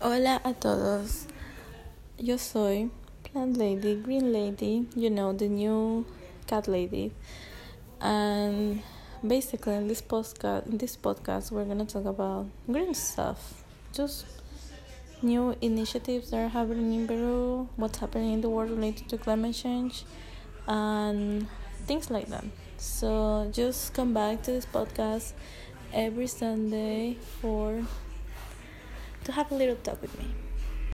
Hola a todos. Yo soy Plant Lady, Green Lady, you know, the new cat lady. And basically in this podcast in this podcast we're gonna talk about green stuff. Just new initiatives that are happening in Peru, what's happening in the world related to climate change and things like that. So just come back to this podcast every Sunday for to have a little talk with me.